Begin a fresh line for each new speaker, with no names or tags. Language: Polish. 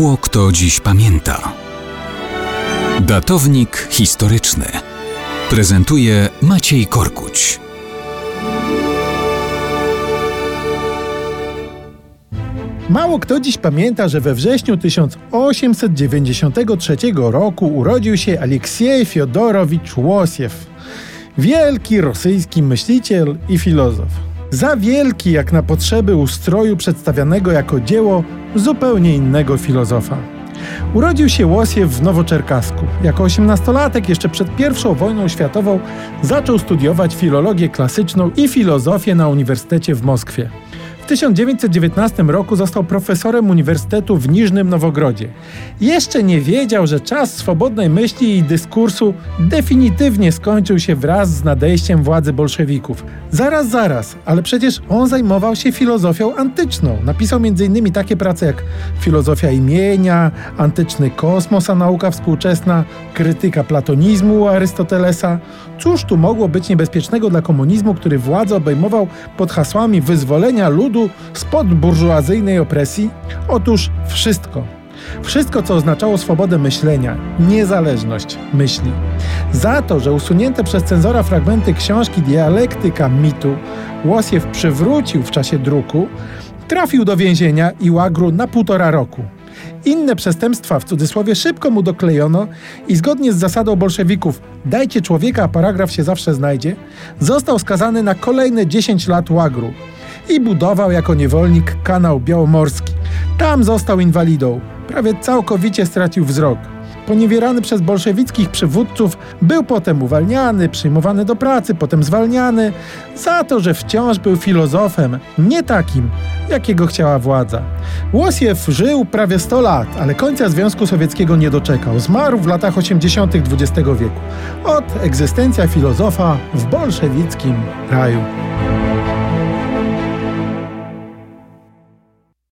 Mało kto dziś pamięta. Datownik historyczny prezentuje Maciej Korkuć.
Mało kto dziś pamięta, że we wrześniu 1893 roku urodził się Aleksiej Fiodorowicz Łosiew, wielki rosyjski myśliciel i filozof. Za wielki jak na potrzeby ustroju przedstawianego jako dzieło zupełnie innego filozofa. Urodził się Łosiew w Nowoczerkasku. Jako osiemnastolatek, jeszcze przed I wojną światową, zaczął studiować filologię klasyczną i filozofię na Uniwersytecie w Moskwie. W 1919 roku został profesorem Uniwersytetu w Niżnym Nowogrodzie. Jeszcze nie wiedział, że czas swobodnej myśli i dyskursu definitywnie skończył się wraz z nadejściem władzy bolszewików. Zaraz, zaraz, ale przecież on zajmował się filozofią antyczną. Napisał m.in. takie prace jak Filozofia imienia, Antyczny kosmos a nauka współczesna, Krytyka platonizmu Arystotelesa. Cóż tu mogło być niebezpiecznego dla komunizmu, który władzę obejmował pod hasłami wyzwolenia ludu spod burżuazyjnej opresji? Otóż wszystko. Wszystko, co oznaczało swobodę myślenia, niezależność myśli. Za to, że usunięte przez cenzora fragmenty książki Dialektyka mitu Łosiew przywrócił w czasie druku, trafił do więzienia i łagru na półtora roku. Inne przestępstwa w cudzysłowie szybko mu doklejono i zgodnie z zasadą bolszewików dajcie człowieka, a paragraf się zawsze znajdzie, został skazany na kolejne 10 lat łagru i budował jako niewolnik kanał białomorski. Tam został inwalidą, prawie całkowicie stracił wzrok. Poniewierany przez bolszewickich przywódców, był potem uwalniany, przyjmowany do pracy, potem zwalniany, za to, że wciąż był filozofem, nie takim, jakiego chciała władza. Łosiew żył prawie 100 lat, ale końca Związku Sowieckiego nie doczekał. Zmarł w latach 80. XX wieku. Od egzystencja filozofa w bolszewickim raju.